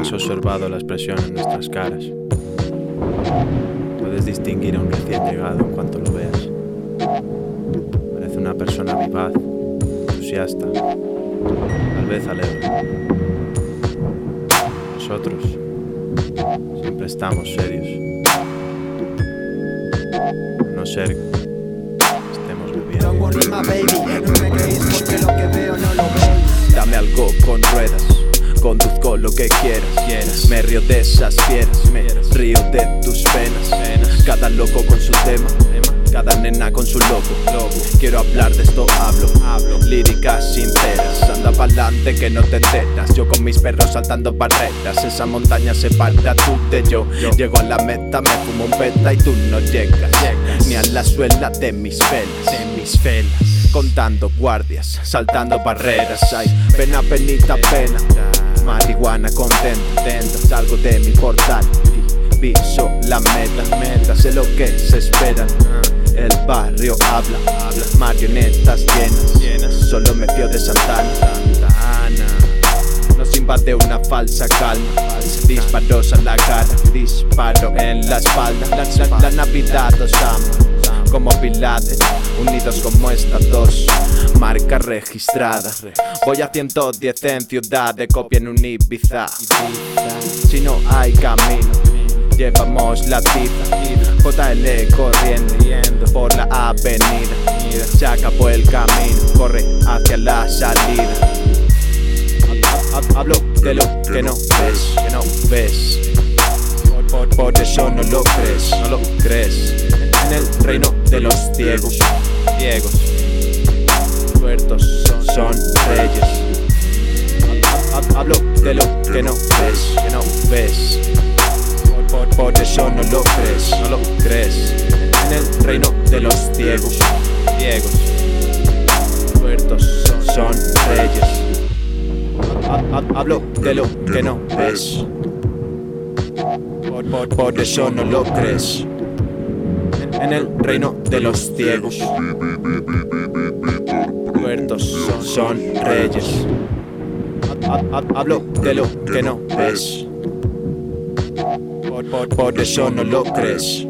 Has observado la expresión en nuestras caras. Puedes distinguir a un recién llegado en cuanto lo veas. Parece una persona vivaz, entusiasta, tal vez alegre. Nosotros siempre estamos serios. A no ser que estemos bebiendo. Que quieras. Me río de esas fieras, me río de tus penas. Cada loco con su tema, cada nena con su loco. Quiero hablar de esto, hablo, hablo. Líricas sinceras, anda pa'lante que no te enteras. Yo con mis perros saltando barreras, esa montaña se parta tú de yo. Llego a la meta, me fumo un beta y tú no llegas. Ni a la suela de mis velas, de mis velas. Contando guardias, saltando barreras. Hay pena, penita, pena. Marihuana contenta, salgo de mi portal piso la meta, meta, sé lo que se espera. El barrio habla, habla, marionetas llenas, solo me fío de Santana. Invade una falsa calma, disparos a la cara, disparo en la espalda. La, la- la Navidad os ama, como pilates, unidos como estas dos, marca registrada. Voy a 110 en ciudad, de copia en un Ibiza. Si no hay camino, llevamos la tiza. JL corriendo por la avenida. Se acabó el camino, corre hacia la salida. Ha- ha- Hablo de lo que no ves, que no ves. Por, por- eso no lo crees, no lo crees. En el reino de los ciegos, ciegos, tuertos son, son reyes. Ha- ha- Hablo de lo que no ves, que no ves. Por, por- eso no lo crees, no lo crees. En el reino de los ciegos, ciegos, tuertos son, son reyes. Ha- ha- Hablo de lo que no ves. Por, por- por eso no lo crees. En, en el reino de los ciegos, tuertos son, son reyes. Ha- ha- Hablo de lo que no ves. Por, por- por eso no lo crees.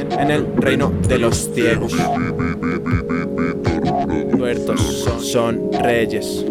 En, en el reino de los ciegos, tuertos son, son reyes.